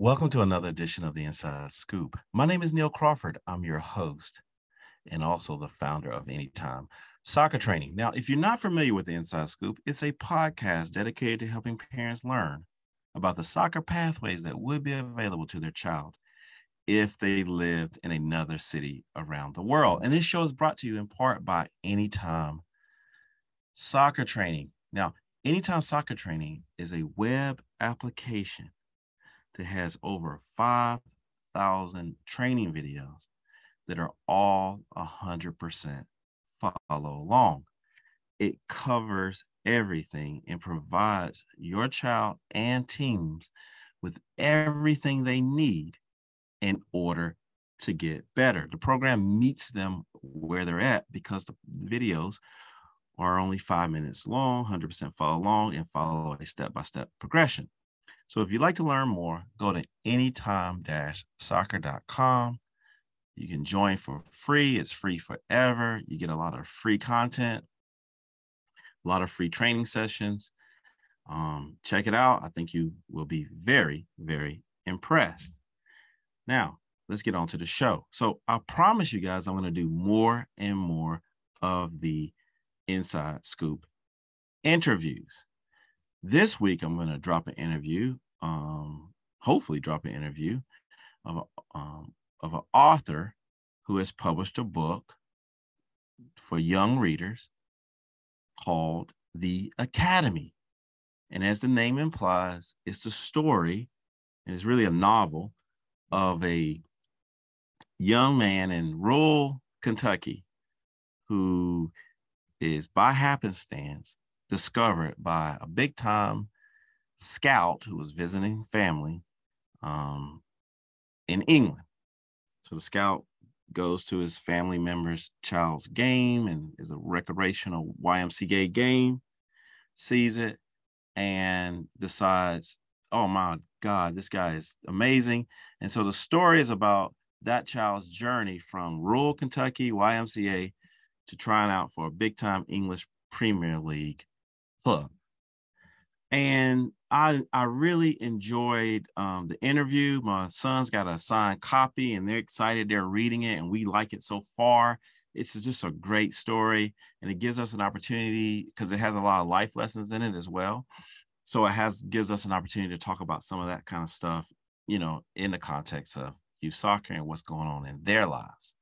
Welcome to another edition of the Inside Scoop. My name is Neil Crawford. I'm your host and also the founder of Anytime Soccer Training. Now, if you're not familiar with the Inside Scoop, it's a podcast dedicated to helping parents learn about the soccer pathways that would be available to their child if they lived in another city around the world. And this show is brought to you in part by Anytime Soccer Training. Now, Anytime Soccer Training is a web application that has over 5,000 training videos that are all 100% follow along. It covers everything and provides your child and teams with everything they need in order to get better. The program meets them where they're at because the videos are only five minutes long, 100% follow along, and follow a step by step progression. So if you'd like to learn more, go to anytime soccer.com. You can join for free. It's free forever. You get a lot of free content, a lot of free training sessions. Um, check it out. I think you will be very, very impressed. Now, let's get on to the show. So I promise you guys, I'm going to do more and more of the inside scoop interviews. This week, I'm going to drop an interview, um, hopefully, drop an interview of, um, of an author who has published a book for young readers called The Academy. And as the name implies, it's the story, and it's really a novel of a young man in rural Kentucky who is by happenstance discovered by a big time scout who was visiting family um, in England. So the scout goes to his family member's child's game and is a recreational YMCA game, sees it, and decides, oh my God, this guy is amazing. And so the story is about that child's journey from rural Kentucky YMCA to trying out for a big time English Premier League club. And I I really enjoyed um, the interview. My son's got a signed copy, and they're excited. They're reading it, and we like it so far. It's just a great story, and it gives us an opportunity because it has a lot of life lessons in it as well. So it has gives us an opportunity to talk about some of that kind of stuff, you know, in the context of youth soccer and what's going on in their lives.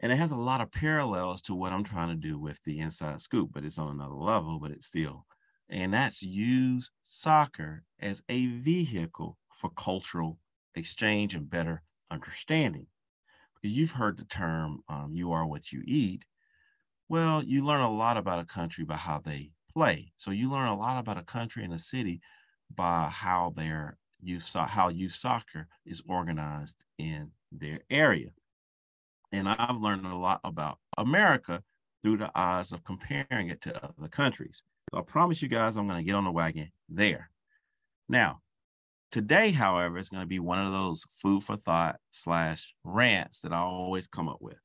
And it has a lot of parallels to what I'm trying to do with the inside scoop, but it's on another level, but it's still and that's use soccer as a vehicle for cultural exchange and better understanding. Because you've heard the term um, you are what you eat. Well, you learn a lot about a country by how they play. So you learn a lot about a country and a city by how their youth how youth soccer is organized in their area. And I've learned a lot about America through the eyes of comparing it to other countries. So I promise you guys, I'm going to get on the wagon there. Now, today, however, is going to be one of those food for thought slash rants that I always come up with.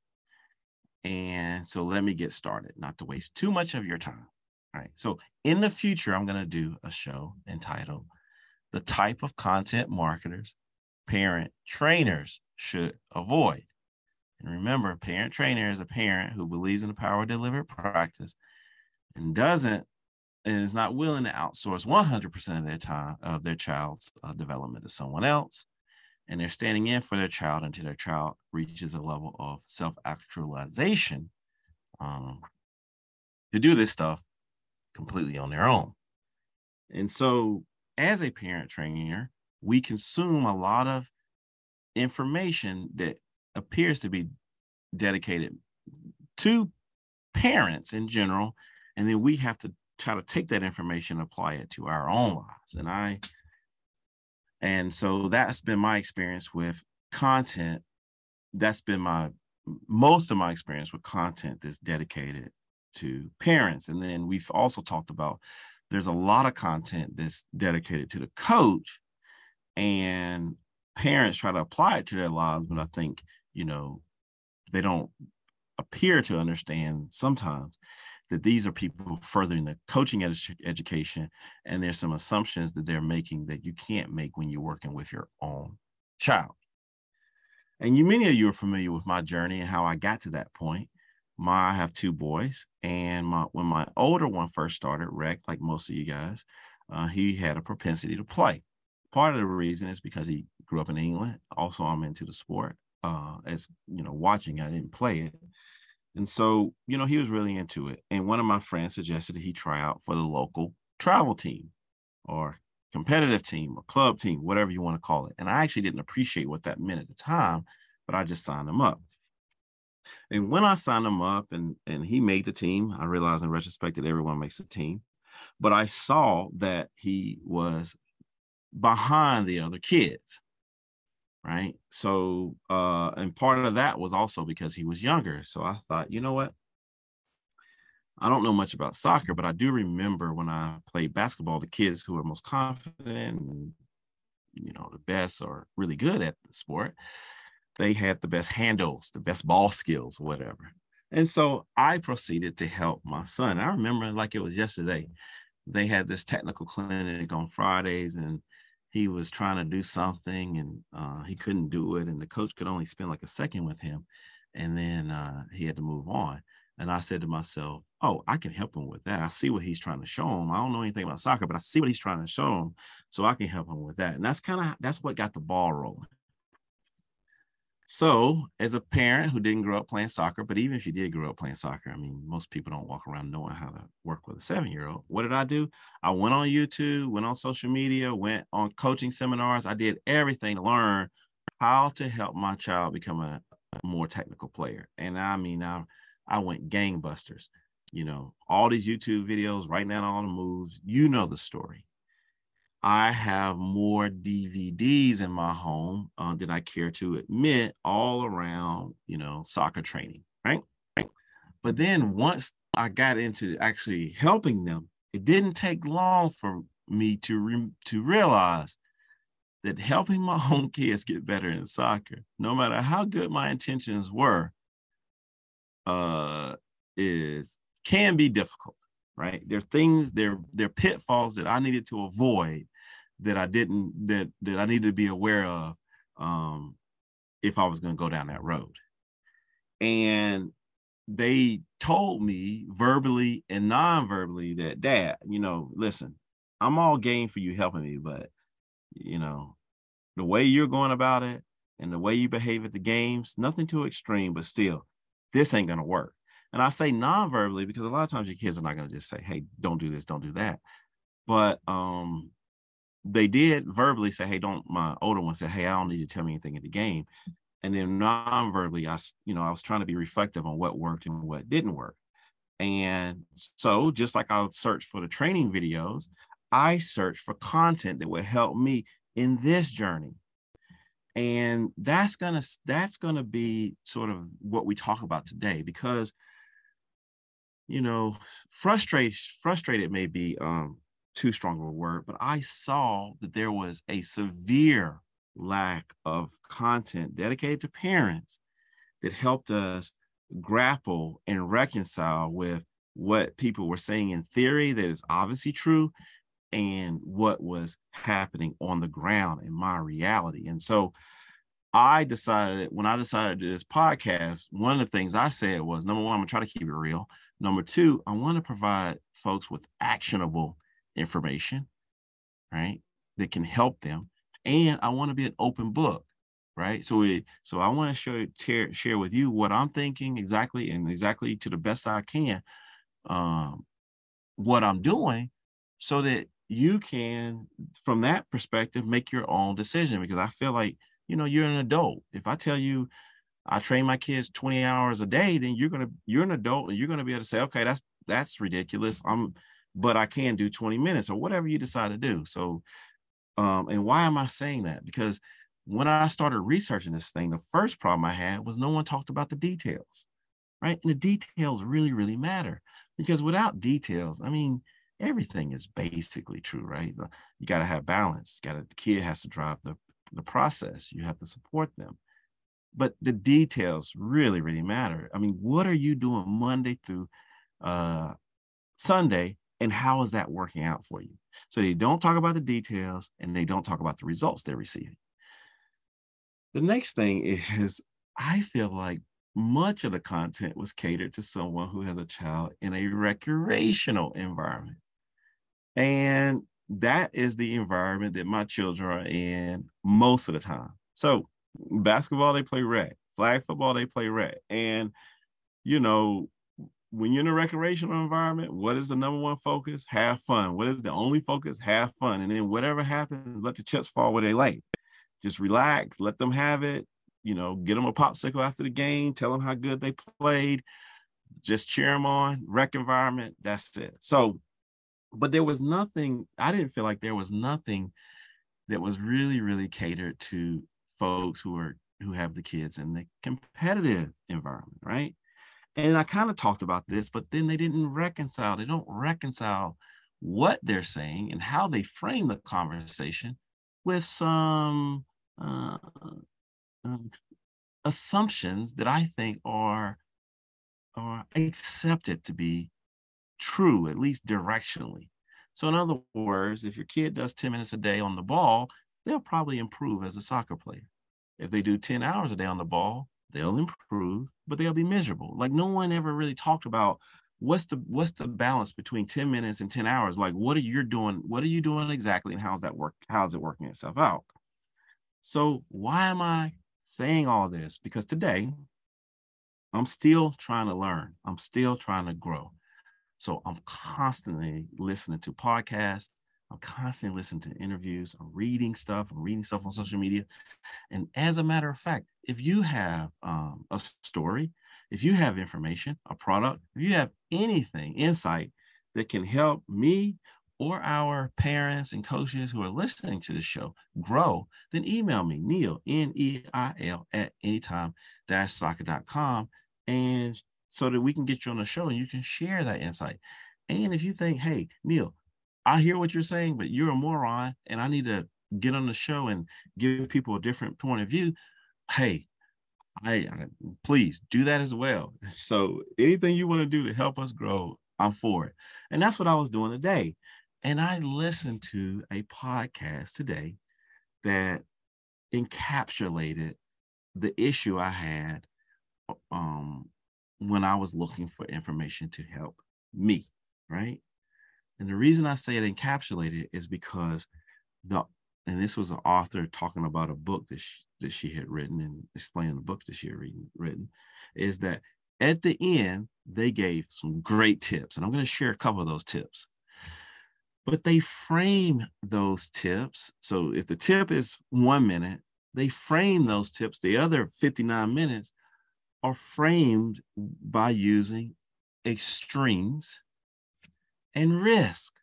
And so let me get started, not to waste too much of your time. All right. So in the future, I'm going to do a show entitled The Type of Content Marketers Parent Trainers Should Avoid. And remember, parent trainer is a parent who believes in the power of deliberate practice and doesn't and is not willing to outsource 100% of their time of their child's uh, development to someone else. And they're standing in for their child until their child reaches a level of self-actualization um, to do this stuff completely on their own. And so as a parent trainer we consume a lot of information that appears to be dedicated to parents in general and then we have to try to take that information apply it to our own lives. And i and so that's been my experience with content. That's been my most of my experience with content that's dedicated to parents. And then we've also talked about there's a lot of content that's dedicated to the coach and parents try to apply it to their lives. But i think you know they don't appear to understand sometimes that these are people furthering the coaching ed- education, and there's some assumptions that they're making that you can't make when you're working with your own child. And you, many of you are familiar with my journey and how I got to that point. My, I have two boys, and my when my older one first started, rec, like most of you guys, uh, he had a propensity to play. Part of the reason is because he grew up in England. Also, I'm into the sport. Uh, as you know, watching, I didn't play it, and so you know he was really into it. And one of my friends suggested he try out for the local travel team, or competitive team, or club team, whatever you want to call it. And I actually didn't appreciate what that meant at the time, but I just signed him up. And when I signed him up and, and he made the team, I realized in retrospect that everyone makes a team. But I saw that he was behind the other kids. Right. So, uh, and part of that was also because he was younger. So I thought, you know what? I don't know much about soccer, but I do remember when I played basketball, the kids who were most confident and, you know, the best or really good at the sport, they had the best handles, the best ball skills, whatever. And so I proceeded to help my son. I remember like it was yesterday. They had this technical clinic on Fridays, and he was trying to do something, and uh, he couldn't do it, and the coach could only spend like a second with him, and then uh, he had to move on. And I said to myself, "Oh, I can help him with that. I see what he's trying to show him. I don't know anything about soccer, but I see what he's trying to show him, so I can help him with that." And that's kind of that's what got the ball rolling. So, as a parent who didn't grow up playing soccer, but even if you did grow up playing soccer, I mean, most people don't walk around knowing how to work with a seven year old. What did I do? I went on YouTube, went on social media, went on coaching seminars. I did everything to learn how to help my child become a, more technical player. And I mean, I, I went gangbusters. You know, all these YouTube videos, writing down all the moves. You know the story. I have more DVDs in my home uh, than I care to admit, all around, you know, soccer training, right? But then once I got into actually helping them, it didn't take long for me to re- to realize that helping my own kids get better in soccer, no matter how good my intentions were, uh, is can be difficult, right? There are things, there there are pitfalls that I needed to avoid that I didn't that that I needed to be aware of um, if I was going to go down that road. And they told me verbally and non-verbally that dad, you know, listen, I'm all game for you helping me, but you know, the way you're going about it and the way you behave at the games, nothing too extreme, but still, this ain't gonna work. And I say non-verbally because a lot of times your kids are not gonna just say, hey, don't do this, don't do that. But um, they did verbally say, "Hey, don't." My older one said, "Hey, I don't need you to tell me anything in the game," and then non-verbally, I, you know, I was trying to be reflective on what worked and what didn't work. And so, just like I would search for the training videos, I searched for content that would help me in this journey. And that's gonna that's gonna be sort of what we talk about today because you know, frustrated frustrated may be um too strong of a word, but I saw that there was a severe lack of content dedicated to parents that helped us grapple and reconcile with what people were saying in theory that is obviously true and what was happening on the ground in my reality. And so I decided when I decided to do this podcast, one of the things I said was number one, I'm gonna try to keep it real. Number two, I want to provide folks with actionable information, right? That can help them. And I want to be an open book, right? So it, so I want to show share, share with you what I'm thinking exactly and exactly to the best I can, um, what I'm doing, so that you can, from that perspective, make your own decision. Because I feel like you know you're an adult. If I tell you I train my kids 20 hours a day, then you're gonna you're an adult and you're gonna be able to say, okay, that's that's ridiculous. I'm but I can do 20 minutes or whatever you decide to do. So, um, and why am I saying that? Because when I started researching this thing, the first problem I had was no one talked about the details, right? And the details really, really matter because without details, I mean, everything is basically true, right? You got to have balance. Got to, the kid has to drive the, the process. You have to support them. But the details really, really matter. I mean, what are you doing Monday through uh, Sunday, and how is that working out for you? So they don't talk about the details and they don't talk about the results they're receiving. The next thing is, I feel like much of the content was catered to someone who has a child in a recreational environment. And that is the environment that my children are in most of the time. So, basketball, they play rec, flag football, they play rec. And, you know, when you're in a recreational environment, what is the number one focus? Have fun. What is the only focus? Have fun. And then whatever happens, let the chips fall where they lay. Just relax, let them have it. You know, get them a popsicle after the game, tell them how good they played, just cheer them on, rec environment. That's it. So, but there was nothing, I didn't feel like there was nothing that was really, really catered to folks who are who have the kids in the competitive environment, right? And I kind of talked about this, but then they didn't reconcile. They don't reconcile what they're saying and how they frame the conversation with some uh, um, assumptions that I think are are accepted to be true, at least directionally. So, in other words, if your kid does 10 minutes a day on the ball, they'll probably improve as a soccer player. If they do 10 hours a day on the ball, they'll improve, but they'll be miserable. Like no one ever really talked about what's the what's the balance between 10 minutes and 10 hours. Like what are you doing? What are you doing exactly? And how's that work? How's it working itself out? So why am I saying all this? Because today I'm still trying to learn. I'm still trying to grow. So I'm constantly listening to podcasts. I'm constantly listening to interviews. I'm reading stuff. I'm reading stuff on social media. And as a matter of fact, if you have um, a story, if you have information, a product, if you have anything, insight that can help me or our parents and coaches who are listening to the show grow, then email me, Neil, N-E-I-L at anytime-soccer.com. And so that we can get you on the show and you can share that insight. And if you think, hey, Neil, I hear what you're saying, but you're a moron and I need to get on the show and give people a different point of view, hey, I, I, please do that as well. So anything you want to do to help us grow, I'm for it. And that's what I was doing today. And I listened to a podcast today that encapsulated the issue I had um, when I was looking for information to help me, right? And the reason I say it encapsulated is because the and this was an author talking about a book that she, that she had written and explaining the book that she had written, written is that at the end they gave some great tips. And i'm going to share a couple of those tips. But they frame those tips. So if the tip is one minute they frame those tips. The other 59 minutes are framed by using extremes and risk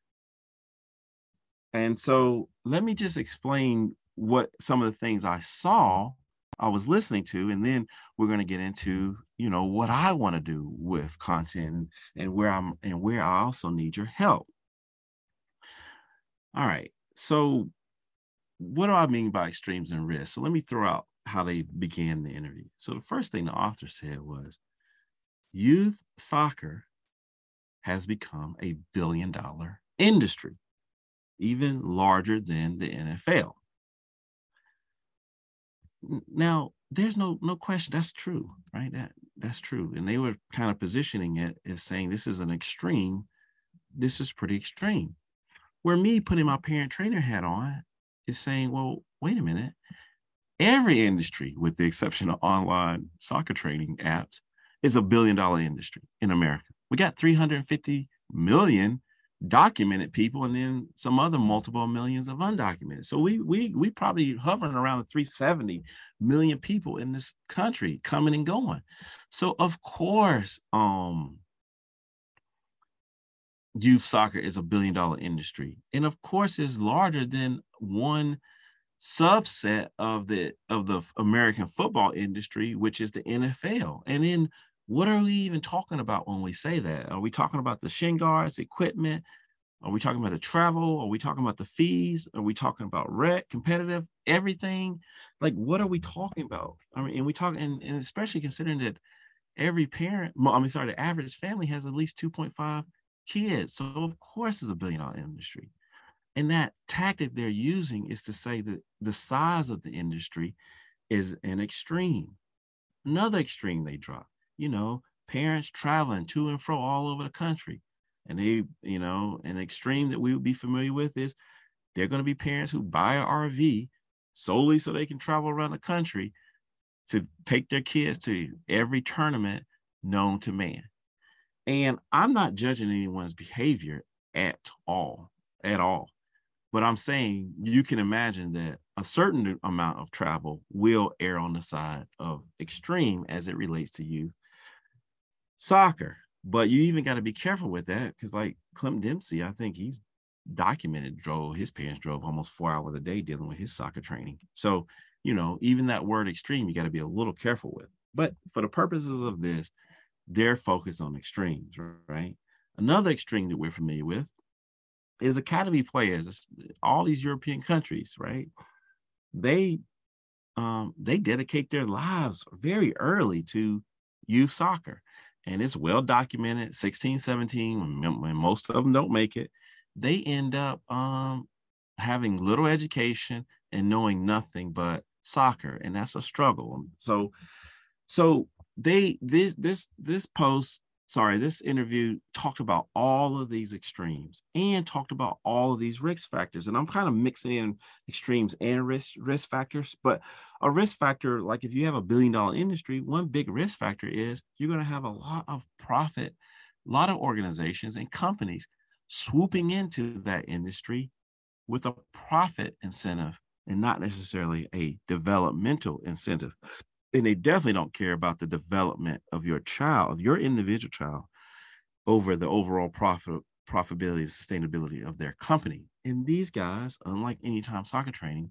and so let me just explain what some of the things I saw, I was listening to, and then we're going to get into, you know, what I want to do with content and where I'm and where I also need your help. All right. So what do I mean by extremes and risk? So let me throw out how they began the interview. So the first thing the author said was youth soccer has become a billion dollar industry even larger than the NFL. Now, there's no no question that's true, right? That that's true. And they were kind of positioning it as saying this is an extreme. This is pretty extreme. Where me putting my parent trainer hat on is saying, well, wait a minute. Every industry, with the exception of online soccer training apps, is a billion dollar industry in America. We got 350 million documented people and then some other multiple millions of undocumented. So we we we probably hovering around the 370 million people in this country coming and going. So of course, um youth soccer is a billion dollar industry. And of course it's larger than one subset of the of the American football industry, which is the NFL. And then what are we even talking about when we say that? Are we talking about the shin guards, equipment? Are we talking about the travel? Are we talking about the fees? Are we talking about rec, competitive, everything? Like, what are we talking about? I mean, and we talk, and, and especially considering that every parent, I mean, sorry, the average family has at least 2.5 kids. So of course it's a billion dollar industry. And that tactic they're using is to say that the size of the industry is an extreme. Another extreme they drop, you know, parents traveling to and fro all over the country. And they, you know, an extreme that we would be familiar with is they're going to be parents who buy an RV solely so they can travel around the country to take their kids to every tournament known to man. And I'm not judging anyone's behavior at all, at all. But I'm saying you can imagine that a certain amount of travel will err on the side of extreme as it relates to youth soccer. But you even got to be careful with that because, like Clint Dempsey, I think he's documented drove his parents drove almost four hours a day dealing with his soccer training. So, you know, even that word extreme, you got to be a little careful with. But for the purposes of this, they're focused on extremes, right? Another extreme that we're familiar with is academy players. All these European countries, right? They um, they dedicate their lives very early to youth soccer, and it's well documented. 16, 17, when, most of them don't make it, they end up um, having little education and knowing nothing but soccer, and that's a struggle. So, so they this this this post sorry, this interview talked about all of these extremes and talked about all of these risk factors. And I'm kind of mixing in extremes and risk risk factors. But a risk factor, like if you have a billion dollar industry, one big risk factor is you're going to have a lot of profit, a lot of organizations and companies swooping into that industry with a profit incentive and not necessarily a developmental incentive and they definitely don't care about the development of your child, your individual child, over the overall profit profitability and sustainability of their company. And these guys, unlike anytime soccer training,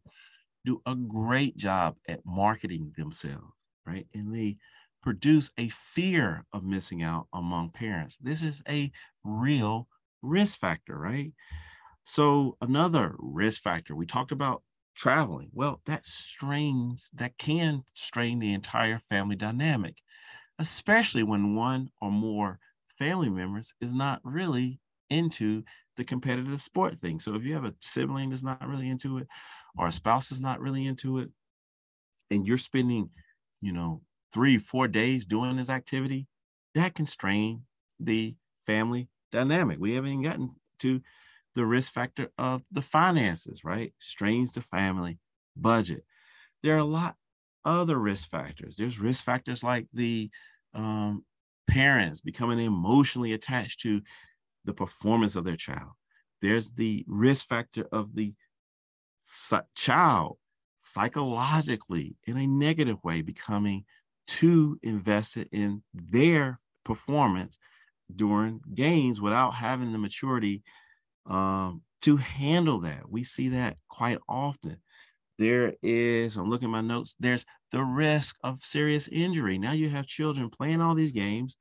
do a great job at marketing themselves, right? And they produce a fear of missing out among parents. This is a real risk factor, right? So another risk factor, we talked about traveling. Well, that strains, that can strain the entire family dynamic, especially when one or more family members is not really into the competitive sport thing. So if you have a sibling that's not really into it, or a spouse is not really into it, and you're spending, you know, three, four days doing this activity, that can strain the family dynamic. We haven't even gotten to the risk factor of the finances, right? Strains the family budget. There are a lot other risk factors. There's risk factors like the um, parents becoming emotionally attached to the performance of their child. There's the risk factor of the child psychologically in a negative way becoming too invested in their performance during games without having the maturity um, to handle that. We see that quite often. There is, I'm looking at my notes, there's the risk of serious injury. Now you have children playing all these games.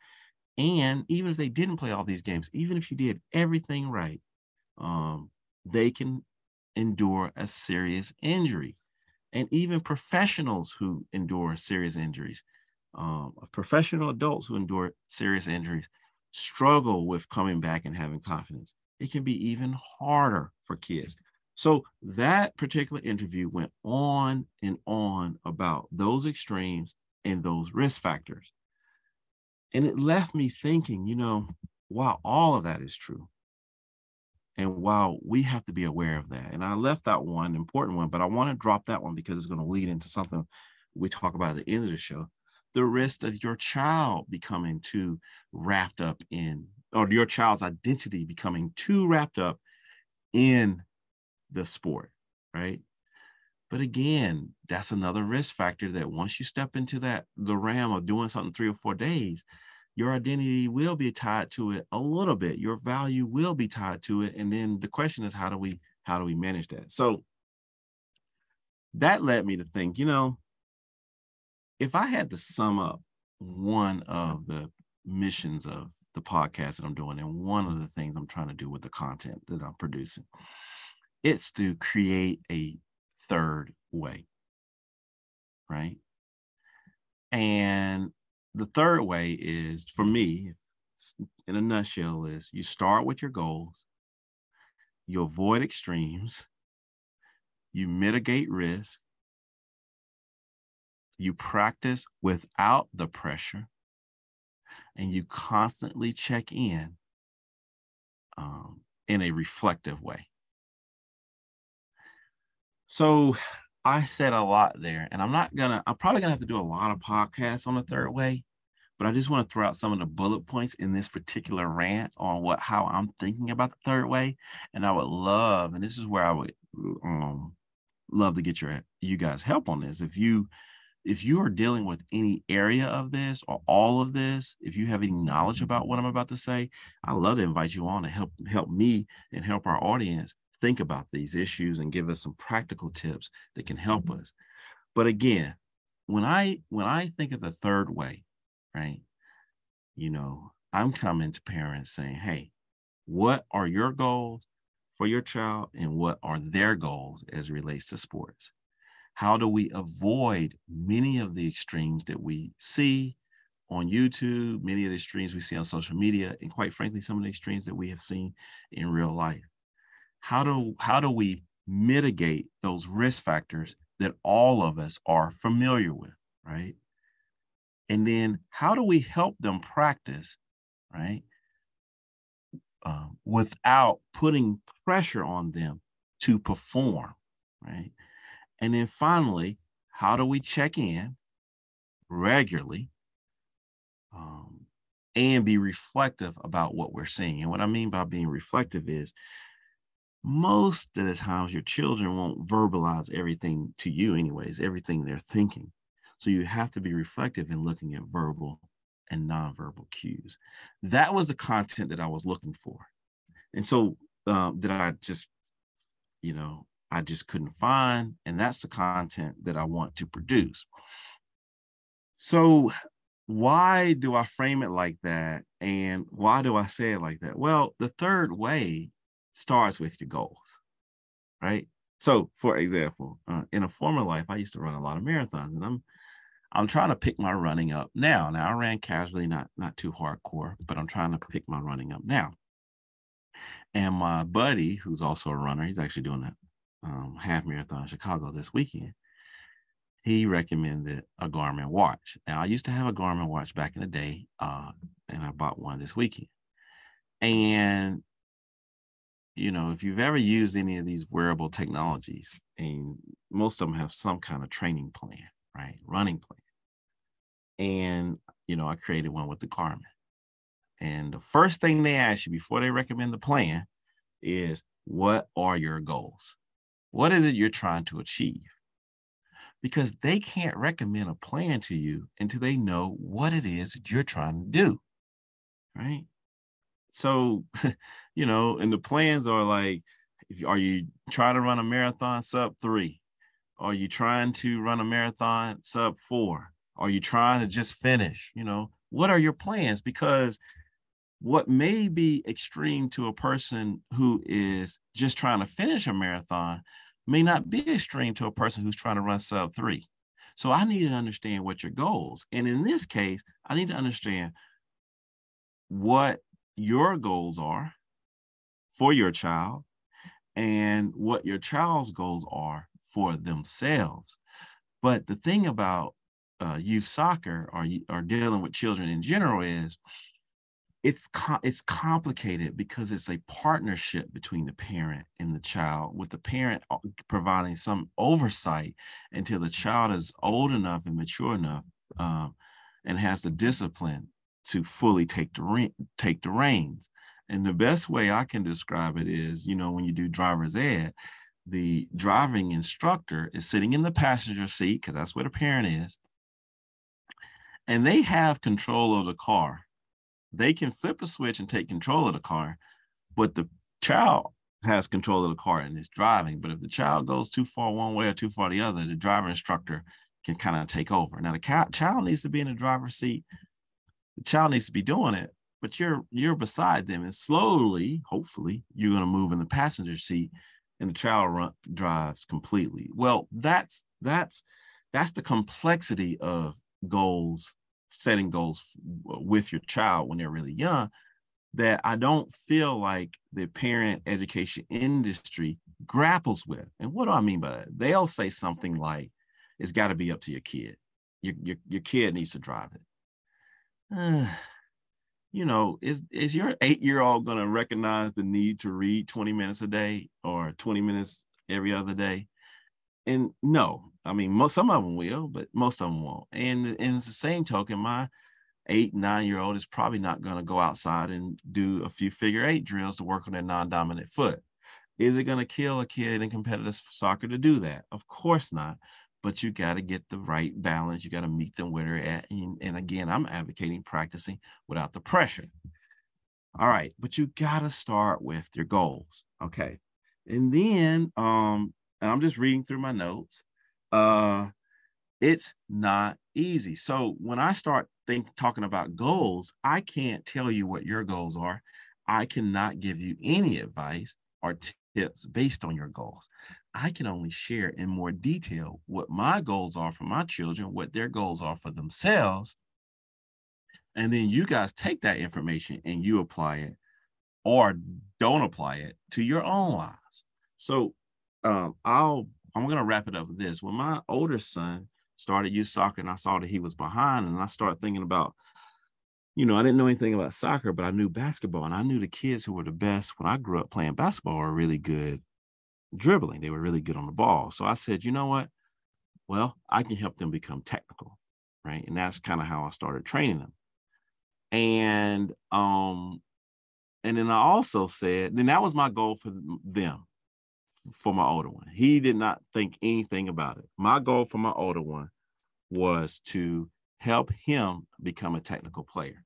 And even if they didn't play all these games, even if you did everything right, um, they can endure a serious injury. And even professionals who endure serious injuries, um, professional adults who endure serious injuries, struggle with coming back and having confidence it can be even harder for kids. So that particular interview went on and on about those extremes and those risk factors. And it left me thinking, you know, while all of that is true, and while we have to be aware of that, and I left that one important one, but I want to drop that one because it's going to lead into something we talk about at the end of the show the risk of your child becoming too wrapped up in or your child's identity becoming too wrapped up in the sport, right? But again, that's another risk factor that once you step into that the realm of doing something three or four days, your identity will be tied to it a little bit. Your value will be tied to it. And then the question is, how do we how do we manage that? So that led me to think, you know, if I had to sum up one of the missions of the podcast that I'm doing, and one of the things I'm trying to do with the content that I'm producing, it's to create a third way. Right. And the third way is for me, in a nutshell is you start with your goals, you avoid extremes, you mitigate risk, you practice without the pressure, and you constantly check in um, in a reflective way. So I said a lot there, and I'm not gonna, I'm probably gonna have to do a lot of podcasts on the third way, but I just want to throw out some of the bullet points in this particular rant on what how I'm thinking about the third way. And I would love, and this is where I would um love to get your you guys help on this. If you if you are dealing with any area of this or all of this, if you have any knowledge about what I'm about to say, I'd love to invite you on to help help me and help our audience think about these issues and give us some practical tips that can help mm-hmm. us. But again, when I when I think of the third way, right? You know, I'm coming to parents saying, "Hey, what are your goals for your child and what are their goals as it relates to sports?" How do we avoid many of the extremes that we see on YouTube, many of the extremes we see on social media, and quite frankly, some of the extremes that we have seen in real life? How do how do we mitigate those risk factors that all of us are familiar with, right? And then how do we help them practice, right? Um, without putting pressure on them to perform, right? And then finally, how do we check in regularly um, and be reflective about what we're seeing? And what I mean by being reflective is most of the times your children won't verbalize everything to you, anyways, everything they're thinking. So you have to be reflective in looking at verbal and nonverbal cues. That was the content that I was looking for. And so um, that I just, you know, I just couldn't find. And that's the content that I want to produce. So, why do I frame it like that? And why do I say it like that? Well, the third way starts with your goals, right? So, for example, uh, in a former life, I used to run a lot of marathons, and I'm I'm trying to pick my running up now. Now I ran casually, not not too hardcore, but I'm trying to pick my running up now. And my buddy, who's also a runner, he's actually doing a um, half marathon in Chicago this weekend. He recommended a Garmin watch. Now I used to have a Garmin watch back in the day, uh, and I bought one this weekend. And you know, if you've ever used any of these wearable technologies, and most of them have some kind of training plan, right? Running plan. And, you know, I created one with the Garmin. And the first thing they ask you before they recommend the plan is what are your goals? What is it you're trying to achieve? Because they can't recommend a plan to you until they know what it is that you're trying to do. Right. So, you know, and the plans are like, if you, are you trying to run a marathon sub three? Are you trying to run a marathon sub four? Are you trying to just finish? You know, what are your plans? Because what may be extreme to a person who is just trying to finish a marathon may not be extreme to a person who's trying to run sub three. So I need to understand what your goals. And in this case, I need to understand what your goals are for your child and what your child's goals are for themselves. But the thing about uh, youth soccer or, or dealing with children in general is it's co- it's complicated because it's a partnership between the parent and the child with the parent uh, providing some oversight until the child is old enough and mature enough um, and has the discipline to fully take the re- take the reins. And the best way i can describe it is you know when you do driver's ed the driving instructor is sitting in the passenger seat because that's where the parent is and they have control of the car they can flip a switch and take control of the car but the child has control of the car and is driving. But if the child goes too far one way or too far the other the driver instructor can kind of take over. Now the child needs to be in the driver's seat. The child needs to be doing it but you're you're beside them and slowly hopefully you're going to move in the passenger seat and the child run, drives completely. Well, that's that's that's the complexity of goals setting goals with your child when they're really young that I don't feel like the parent education industry grapples with. And what do I mean by that? They'll say something like, it's got to be up to your kid. Your, your, your kid needs to drive it. Uh, you know, is, is your eight year old going to recognize the need to read 20 minutes a day or 20 minutes every other day? And no, I mean, most, some of them will, but most of them won't. And, and it's the same token, my eight, nine year old is probably not going to go outside and do a few figure eight drills to work on their non dominant foot. Is it going to kill a kid in competitive soccer to do that? Of course not. But you got to get the right balance. You got to meet them where they're at. And, and again, I'm advocating practicing without the pressure. All right, but you got to start with your goals. Okay. And then, um, and I'm just reading through my notes. Uh, it's not easy. So when I start think talking about goals, I can't tell you what your goals are. I cannot give you any advice or tips based on your goals. I can only share in more detail what my goals are for my children, what their goals are for themselves. And then you guys take that information and you apply it or don't apply it to your own lives. So um, I'll I'm gonna wrap it up with this. When my older son started youth soccer and I saw that he was behind and I started thinking about, you know, I didn't know anything about soccer, but I knew basketball and I knew the kids who were the best when I grew up playing basketball were really good dribbling. They were really good on the ball. So I said, you know what? Well, I can help them become technical, right? And that's kind of how I started training them. And um and then I also said, then that was my goal for them for my older one. He did not think anything about it. My goal for my older one was to help him become a technical player.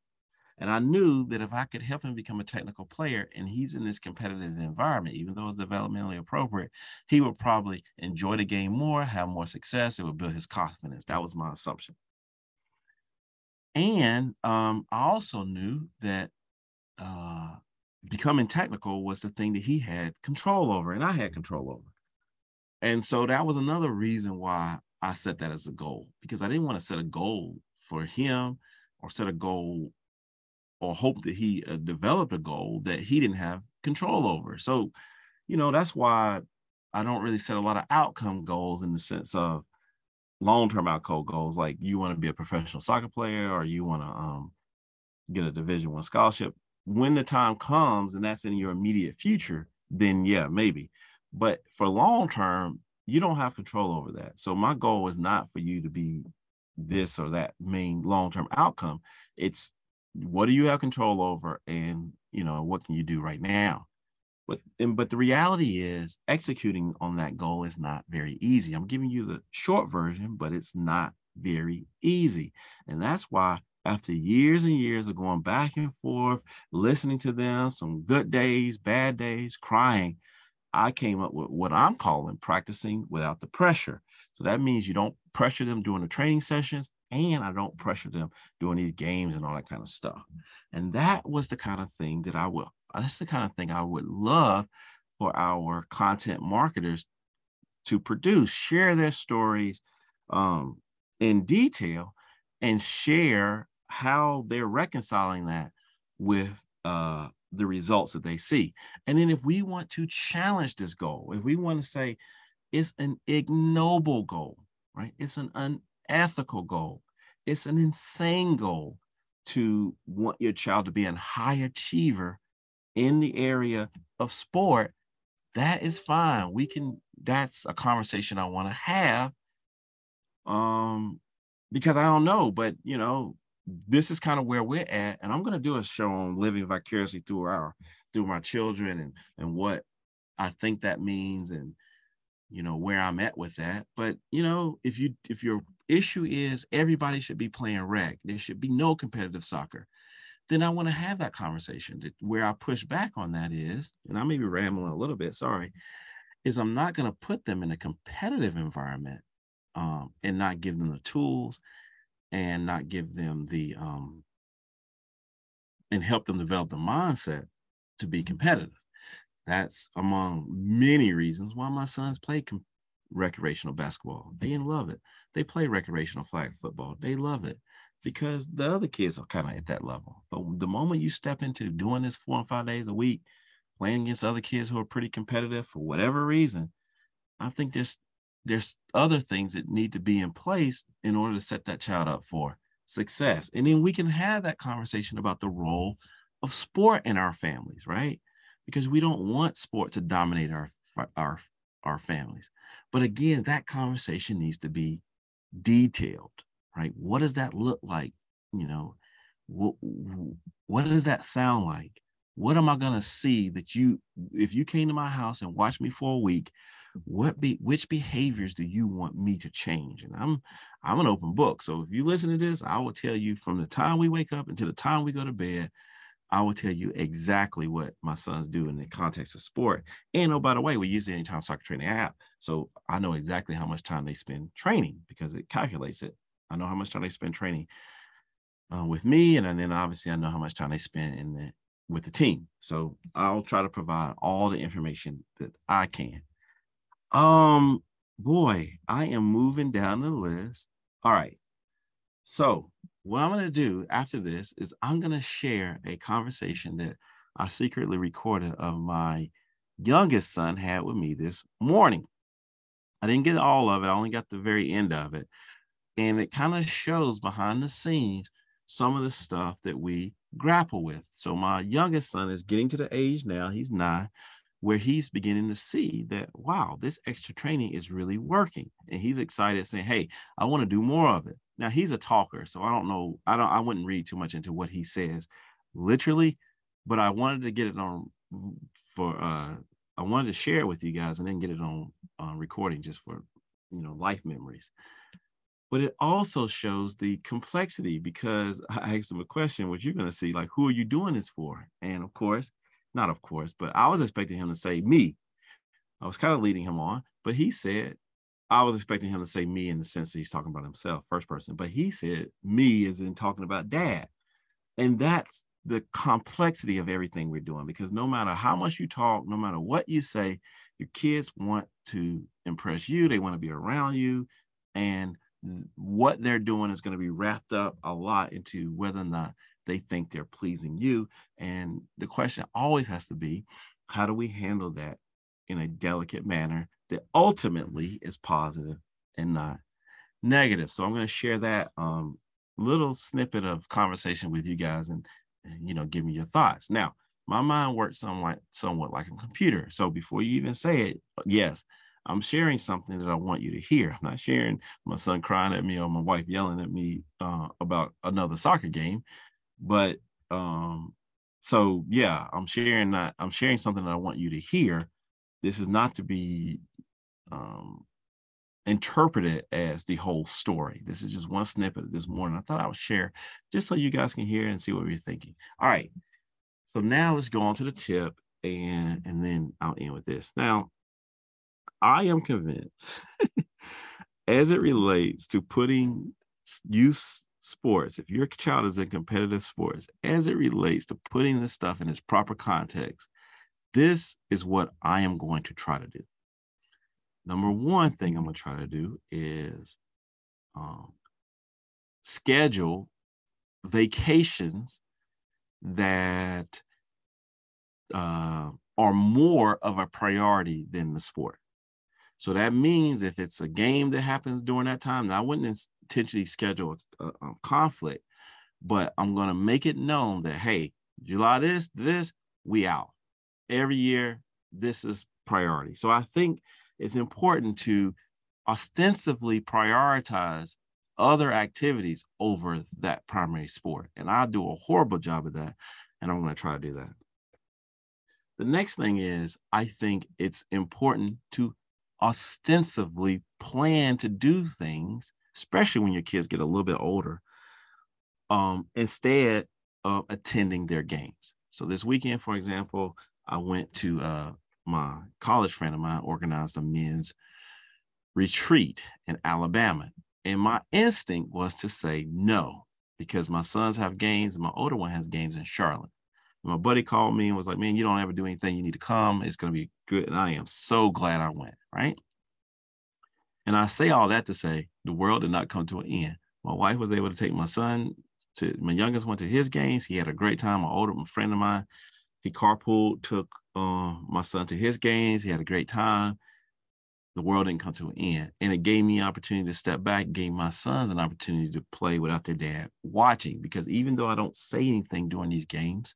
And I knew that if I could help him become a technical player and he's in this competitive environment, even though it's developmentally appropriate, he would probably enjoy the game more, have more success. It would build his confidence. That was my assumption. And um, I also knew that uh, becoming technical was the thing that he had control over and I had control over. And so that was another reason why I set that as a goal because I didn't want to set a goal for him or set a goal or hope that he uh, developed a goal that he didn't have control over. So, you know, that's why I don't really set a lot of outcome goals in the sense of long-term outcome goals like you want to be a professional soccer player or you want to um, get a division one scholarship when the time comes and that's in your immediate future, then yeah, maybe. But for long term, you don't have control over that. So my goal is not for you to be this or that main long term outcome. It's what do you have control over, and you know what can you do right now. But and, but the reality is executing on that goal is not very easy. I'm giving you the short version, but it's not very easy, and that's why after years and years of going back and forth, listening to them, some good days, bad days, crying, I came up with what I'm calling practicing without the pressure. So that means you don't pressure them during the training sessions, and I don't pressure them doing these games and all that kind of stuff. And that was the kind of thing that I would, that's the kind of thing I would love for our content marketers to produce, share their stories um, in detail and share how they're reconciling that with uh, the results that they see. And then if we want to challenge this goal, if we want to say it's an ignoble goal, right? It's an unethical goal. It's an insane goal to want your child to be a high achiever in the area of sport. That is fine. We can, that's a conversation I want to have. Um, because I don't know, but you know, this is kind of where we're at and i'm going to do a show on living vicariously through our through my children and and what i think that means and you know where i'm at with that. But you know if you if your issue is everybody should be playing rec there should be no competitive soccer then i want to have that conversation. Where i push back on that is and i may be rambling a little bit sorry is i'm not going to put them in a competitive environment um, and not give them the tools and not give them the um, and help them develop the mindset to be competitive. That's among many reasons why my sons play com- recreational basketball. They love it. They play recreational flag football. They love it. because the other kids are kind of at that level. But the moment you step into doing this four and five days a week, playing against other kids who are pretty competitive for whatever reason, I think there's there's other things that need to be in place in order to set that child up for success. And then we can have that conversation about the role of sport in our families, right? Because we don't want sport to dominate our our our families. But again, that conversation needs to be detailed, right? What does that look like? You know, what what does that sound like? What am I going to see that you if you came to my house and watched me for a week, what be which behaviors do you want me to change? And i'm i'm an open book so if you listen to this i will tell you from the time we wake up until the time we go to bed i will tell you exactly what my sons do in the context of sport. And oh by the way we use the anytime soccer training app so i know exactly how much time they spend training because it calculates it. I know how much time they spend training uh, with me and then obviously i know how much time they spend in the with the team. So i'll try to provide all the information that i can um, boy, I am moving down the list. All right. So, what I'm going to do after this is I'm going to share a conversation that I secretly recorded of my youngest son had with me this morning. I didn't get all of it, I only got the very end of it. And it kind of shows behind the scenes some of the stuff that we grapple with. So, my youngest son is getting to the age now, he's nine, where he's beginning to see that wow this extra training is really working and he's excited saying hey i want to do more of it. Now he's a talker so i don't know i don't i wouldn't read too much into what he says literally but i wanted to get it on for uh i wanted to share it with you guys and then get it on uh, recording just for you know life memories. But it also shows the complexity because i asked him a question which you're going to see like who are you doing this for? And of course not of course, but I was expecting him to say me. I was kind of leading him on, but he said, I was expecting him to say me in the sense that he's talking about himself, first person, but he said me is in talking about dad. And that's the complexity of everything we're doing because no matter how much you talk, no matter what you say, your kids want to impress you, they want to be around you. And what they're doing is going to be wrapped up a lot into whether or not they think they're pleasing you. And the question always has to be how do we handle that in a delicate manner that ultimately is positive and not negative? So I'm going to share that um, little snippet of conversation with you guys and, and you know, give me your thoughts. Now, my mind works somewhat somewhat like a computer. So before you even say it, yes, I'm sharing something that I want you to hear. I'm not sharing my son crying at me or my wife yelling at me uh, about another soccer game. But um, so yeah, I'm sharing that. I'm sharing something that I want you to hear. This is not to be um, interpreted as the whole story. This is just one snippet this morning. I thought I would share just so you guys can hear and see what we're thinking. All right. So now let's go on to the tip and and then I'll end with this. Now, I am convinced as it relates to putting youth sports, if your child is in competitive sports, as it relates to putting this stuff in its proper context, this is what I am going to try to do. Number one thing I'm going to try to do is um, schedule vacations that uh, are more of a priority than the sport. So that means if it's a game that happens during that time, I wouldn't intentionally schedule a, a conflict, but I'm going to make it known that, hey, July this, this, we out. Every year, this is priority. So I think it's important to ostensibly prioritize other activities over that primary sport. And I do a horrible job of that. And I'm going to try to do that. The next thing is, I think it's important to ostensibly plan to do things, especially when your kids get a little bit older, um, instead of attending their games. So this weekend, for example, I went to uh, my college friend of mine organized a men's retreat in Alabama. And my instinct was to say no, because my sons have games and my older one has games in Charlotte. My buddy called me and was like, Man, you don't ever do anything. You need to come. It's going to be good. And I am so glad I went right? And I say all that to say the world did not come to an end. My wife was able to take my son to my youngest went to his games. He had a great time. My older my friend of mine, he carpooled, took uh, my son to his games. He had a great time. The world didn't come to an end. And it gave me an opportunity to step back, gave my sons an opportunity to play without their dad watching. Because even though I don't say anything during these games,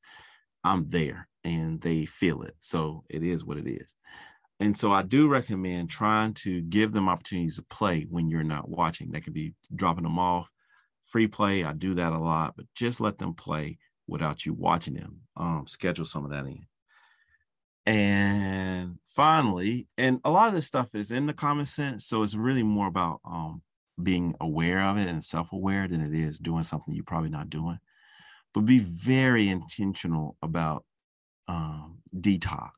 I'm there and they feel it. So it is what it is. And so I do recommend trying to give them opportunities to play when you're not watching. That could be dropping them off, free play. I do that a lot, but just let them play without you watching them. Um, schedule some of that in. And finally, and a lot of this stuff is in the common sense. So it's really more about um, being aware of it and self aware than it is doing something you're probably not doing. But be very intentional about um, detox.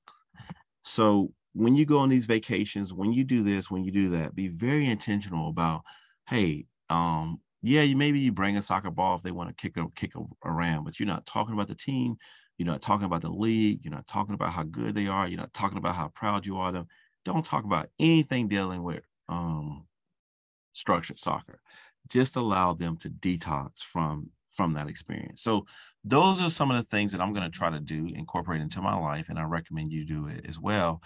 So when you go on these vacations, when you do this, when you do that, be very intentional about, hey, um, yeah, you maybe you bring a soccer ball if they want to kick a kick around, but you're not talking about the team, you're not talking about the league, you're not talking about how good they are, you're not talking about how proud you are of them. Don't talk about anything dealing with um, structured soccer. Just allow them to detox from from that experience. So those are some of the things that I'm going to try to do, incorporate into my life, and I recommend you do it as well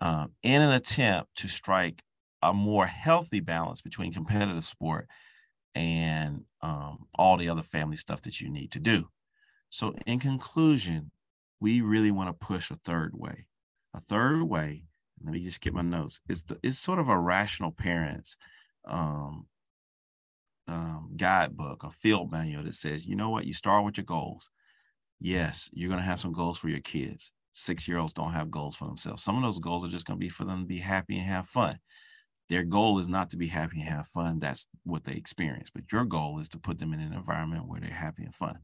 um, in an attempt to strike a more healthy balance between competitive sport and um, all the other family stuff that you need to do. So, in conclusion, we really want to push a third way. A third way, let me just get my notes, is, the, is sort of a rational parents um, um, guidebook, a field manual that says, you know what, you start with your goals. Yes, you're going to have some goals for your kids six year olds don't have goals for themselves. Some of those goals are just going to be for them to be happy and have fun. Their goal is not to be happy and have fun. That's what they experience. But your goal is to put them in an environment where they're happy and fun.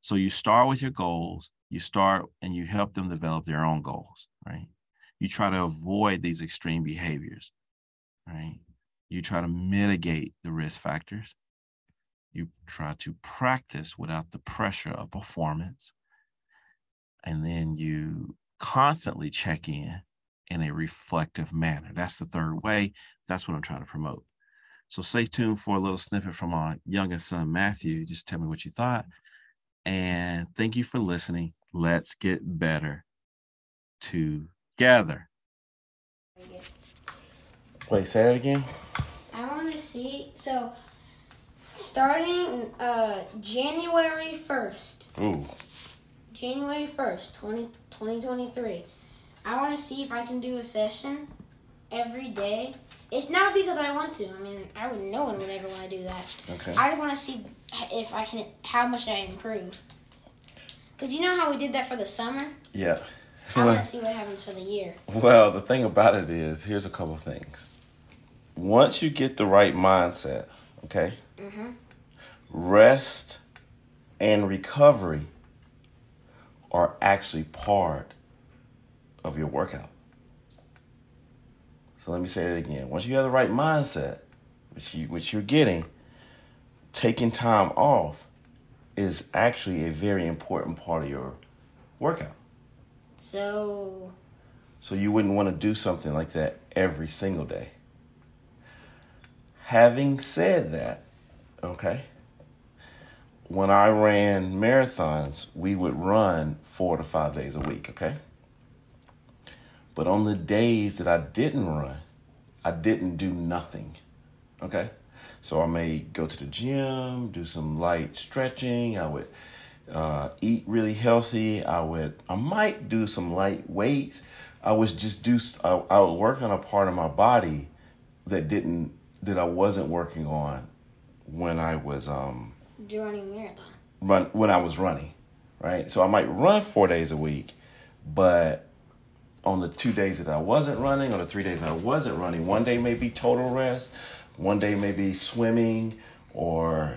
So you start with your goals, you start and you help them develop their own goals, right? You try to avoid these extreme behaviors, right? You try to mitigate the risk factors. You try to practice without the pressure of performance and then you constantly check in in a reflective manner. That's the third way. That's what I'm trying to promote. So stay tuned for a little snippet from our youngest son, Matthew. Just tell me what you thought. And thank you for listening. Let's get better together. Wait, say it again. I want to see. So, starting uh, January 1st. Ooh. January 1st, 20, 2023. I want to see if I can do a session every day. It's not because I want to. I mean, I would. No one would ever want to do that. Okay. I just want to see if I can, how much I improve. Cause you know how we did that for the summer. Yeah. I want to see what happens for the year. Well, the thing about it is, here's a couple things. Once you get the right mindset, okay, mm-hmm. rest and recovery are actually part of your workout. So let me say it again. Once you have the right mindset, which you which you're getting, taking time off is actually a very important part of your workout. So so you wouldn't want to do something like that every single day. Having said that, okay? when I ran marathons, we would run four to five days a week, okay? But on the days that I didn't run, I didn't do nothing, okay? So I may go to the gym, do some light stretching. I would uh, eat really healthy. I would, I might do some light weights. I was just do, I, I would work on a part of my body that didn't, that I wasn't working on when I was, um, running marathon? Run when I was running, right? So I might run four days a week, but on the two days that I wasn't running, or the three days I wasn't running, one day may be total rest, one day may be swimming or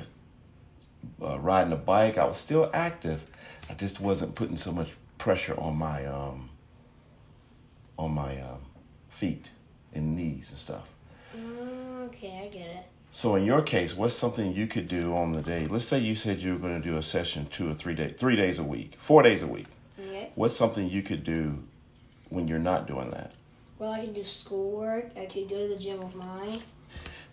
uh, riding a bike. I was still active. I just wasn't putting so much pressure on my um, on my um, feet and knees and stuff. Okay, I get it. So in your case, what's something you could do on the day? Let's say you said you were going to do a session two or three days, three days a week, four days a week. Okay. What's something you could do when you're not doing that? Well, I can do schoolwork. I could go to the gym with mommy.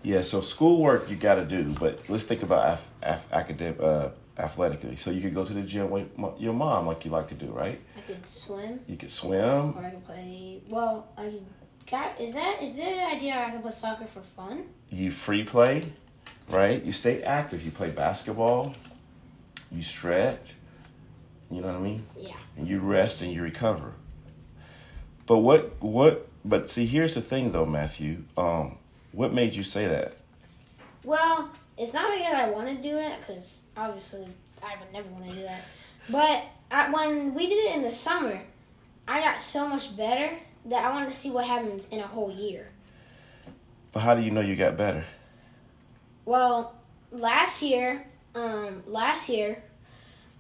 Yeah, so schoolwork you got to do, but let's think about af- af- academic, uh, athletically. So you could go to the gym with your mom, like you like to do, right? I could swim. You could swim. Or I could play. Well, I could. Is that is there an idea I could play soccer for fun? You free play, right? You stay active. You play basketball. You stretch. You know what I mean? Yeah. And you rest and you recover. But what what? But see, here's the thing, though, Matthew. Um, what made you say that? Well, it's not because I want to do it, because obviously I would never want to do that. But I, when we did it in the summer, I got so much better that I wanted to see what happens in a whole year. But how do you know you got better? Well, last year, um, last year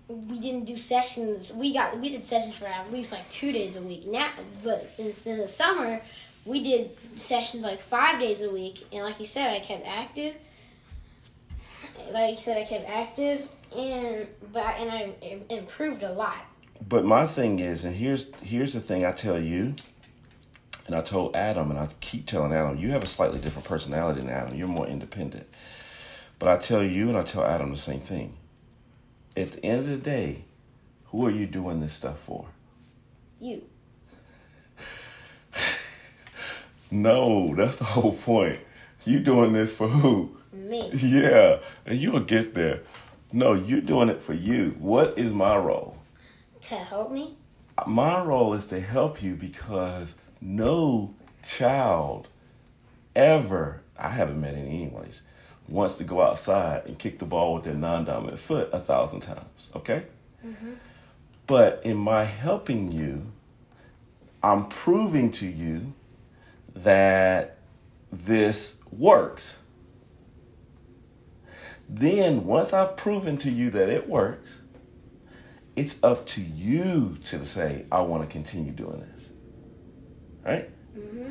we didn't do sessions. We got we did sessions for at least like two days a week. Now, but in, in the summer we did sessions like five days a week, and like you said, I kept active. Like you said, I kept active, and but and I improved a lot. But my thing is, and here's here's the thing I tell you, and I told Adam, and I keep telling Adam, you have a slightly different personality than Adam. You're more independent. But I tell you, and I tell Adam the same thing. At the end of the day, who are you doing this stuff for? You. No, that's the whole point. You doing this for who? Me. Yeah, and you'll get there. No, you're doing it for you. What is my role? To help me? My role is to help you because no child ever, I haven't met any anyways, wants to go outside and kick the ball with their non dominant foot a thousand times, okay? Mm-hmm. But in my helping you, I'm proving to you that this works. Then, once I've proven to you that it works, it's up to you to say, I want to continue doing this. Right? Mm-hmm.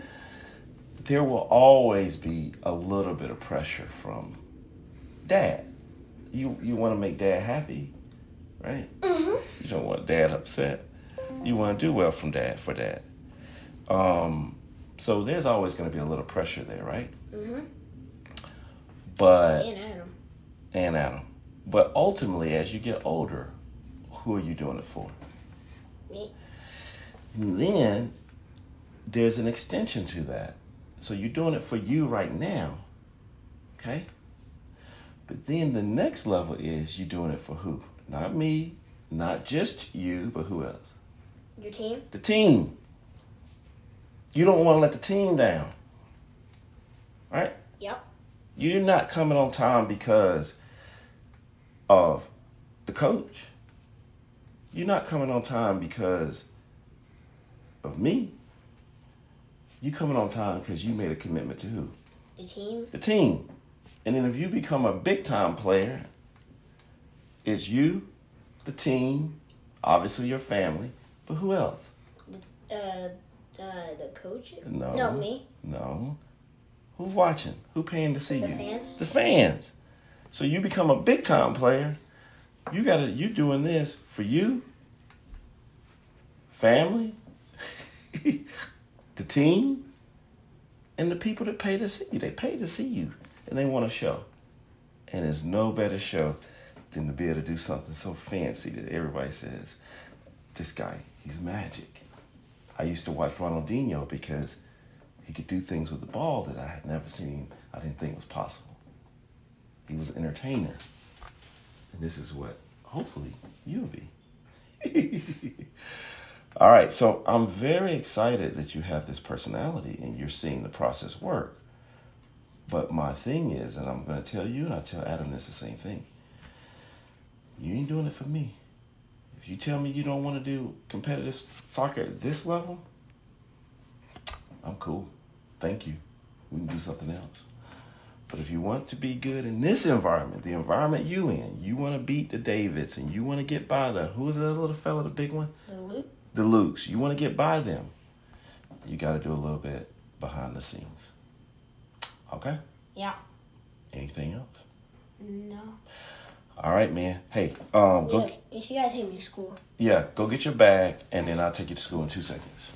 There will always be a little bit of pressure from dad. You, you want to make dad happy, right? Mm-hmm. You don't want dad upset. You want to do well from dad for dad. Um, so there's always going to be a little pressure there, right? Mm-hmm. But and Adam. And Adam. But ultimately, as you get older, who are you doing it for? Me. And then there's an extension to that. So you're doing it for you right now, okay? But then the next level is you're doing it for who? Not me, not just you, but who else? Your team. The team. You don't want to let the team down. Right? Yep. You're not coming on time because of the coach. You're not coming on time because of me. You coming on time because you made a commitment to who? The team. The team. And then if you become a big time player, it's you, the team, obviously your family, but who else? Uh, uh, the coach? No. No, me. No. Who's watching? Who paying to see the you? The fans. The fans. So you become a big time player. You gotta you doing this for you, family, the team, and the people that pay to see you. They pay to see you and they want a show. And there's no better show than to be able to do something so fancy that everybody says, This guy, he's magic. I used to watch Ronaldinho because he could do things with the ball that I had never seen, I didn't think was possible. He was an entertainer. And this is what hopefully you'll be. All right, so I'm very excited that you have this personality and you're seeing the process work. But my thing is, and I'm going to tell you, and I tell Adam this the same thing you ain't doing it for me. If you tell me you don't want to do competitive soccer at this level, I'm cool. Thank you. We can do something else. But if you want to be good in this environment, the environment you in, you want to beat the Davids and you want to get by the who's that little fella, the big one? The Luke. The Lukes. You want to get by them. You got to do a little bit behind the scenes. Okay? Yeah. Anything else? No. All right, man. Hey, um, go. Yeah, you gotta take me to school. Yeah, go get your bag, and then I'll take you to school in two seconds.